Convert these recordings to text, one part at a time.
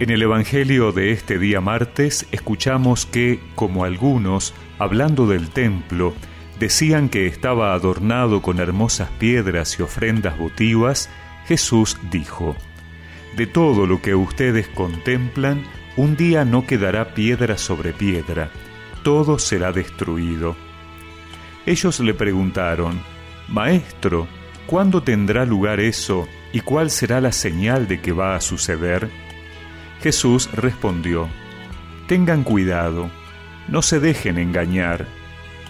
En el Evangelio de este día martes escuchamos que, como algunos, hablando del templo, decían que estaba adornado con hermosas piedras y ofrendas votivas, Jesús dijo, De todo lo que ustedes contemplan, un día no quedará piedra sobre piedra, todo será destruido. Ellos le preguntaron, Maestro, ¿cuándo tendrá lugar eso y cuál será la señal de que va a suceder? Jesús respondió, Tengan cuidado, no se dejen engañar,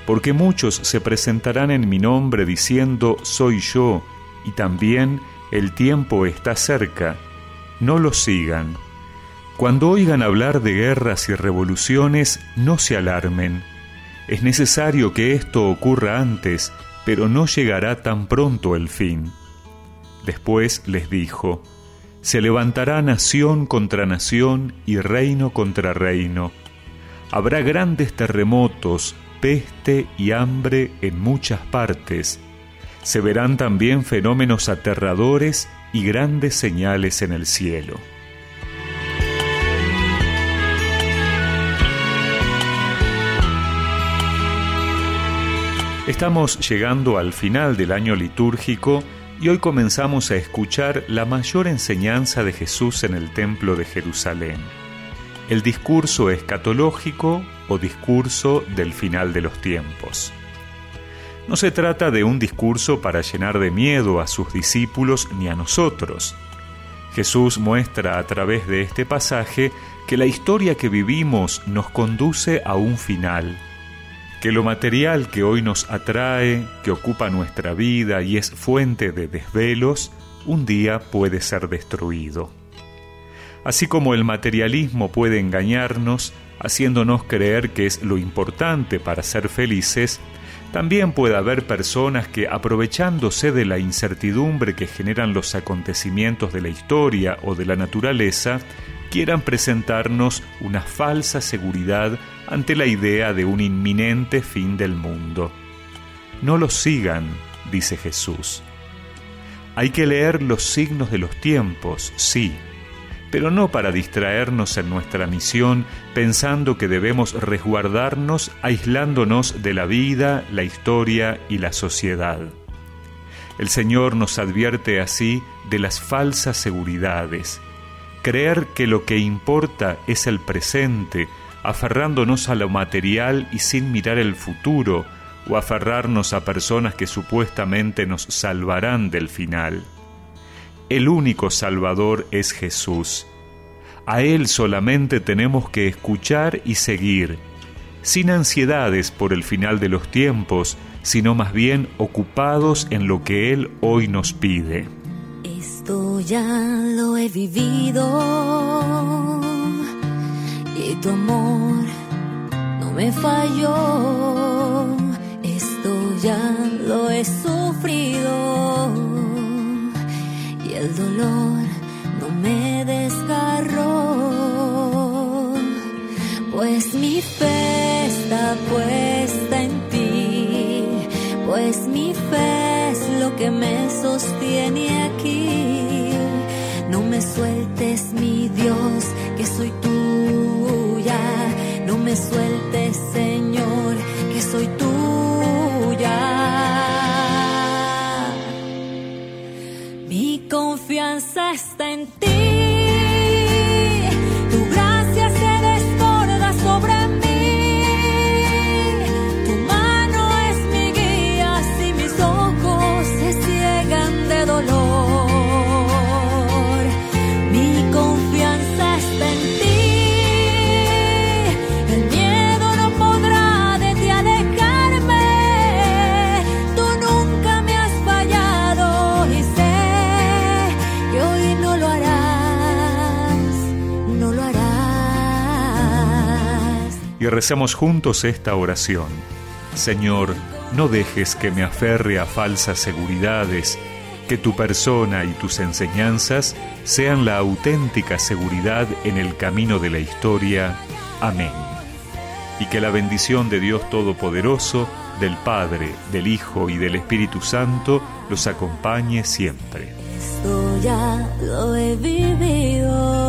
porque muchos se presentarán en mi nombre diciendo, Soy yo, y también el tiempo está cerca. No los sigan. Cuando oigan hablar de guerras y revoluciones, no se alarmen. Es necesario que esto ocurra antes, pero no llegará tan pronto el fin. Después les dijo, se levantará nación contra nación y reino contra reino. Habrá grandes terremotos, peste y hambre en muchas partes. Se verán también fenómenos aterradores y grandes señales en el cielo. Estamos llegando al final del año litúrgico y hoy comenzamos a escuchar la mayor enseñanza de Jesús en el Templo de Jerusalén, el discurso escatológico o discurso del final de los tiempos. No se trata de un discurso para llenar de miedo a sus discípulos ni a nosotros. Jesús muestra a través de este pasaje que la historia que vivimos nos conduce a un final que lo material que hoy nos atrae, que ocupa nuestra vida y es fuente de desvelos, un día puede ser destruido. Así como el materialismo puede engañarnos, haciéndonos creer que es lo importante para ser felices, también puede haber personas que, aprovechándose de la incertidumbre que generan los acontecimientos de la historia o de la naturaleza, quieran presentarnos una falsa seguridad ante la idea de un inminente fin del mundo. No los sigan, dice Jesús. Hay que leer los signos de los tiempos, sí, pero no para distraernos en nuestra misión pensando que debemos resguardarnos aislándonos de la vida, la historia y la sociedad. El Señor nos advierte así de las falsas seguridades, creer que lo que importa es el presente, aferrándonos a lo material y sin mirar el futuro, o aferrarnos a personas que supuestamente nos salvarán del final. El único Salvador es Jesús. A Él solamente tenemos que escuchar y seguir, sin ansiedades por el final de los tiempos, sino más bien ocupados en lo que Él hoy nos pide. Esto ya lo he vivido y tu amor no me falló. Esto ya lo he sufrido y el dolor no me desgarró. Pues mi fe está puesta en ti, pues mi fe es lo que me sostiene aquí. Señor, que soy tuya. Mi confianza está en ti. Y recemos juntos esta oración. Señor, no dejes que me aferre a falsas seguridades, que tu persona y tus enseñanzas sean la auténtica seguridad en el camino de la historia. Amén. Y que la bendición de Dios Todopoderoso, del Padre, del Hijo y del Espíritu Santo los acompañe siempre. Lo he vivido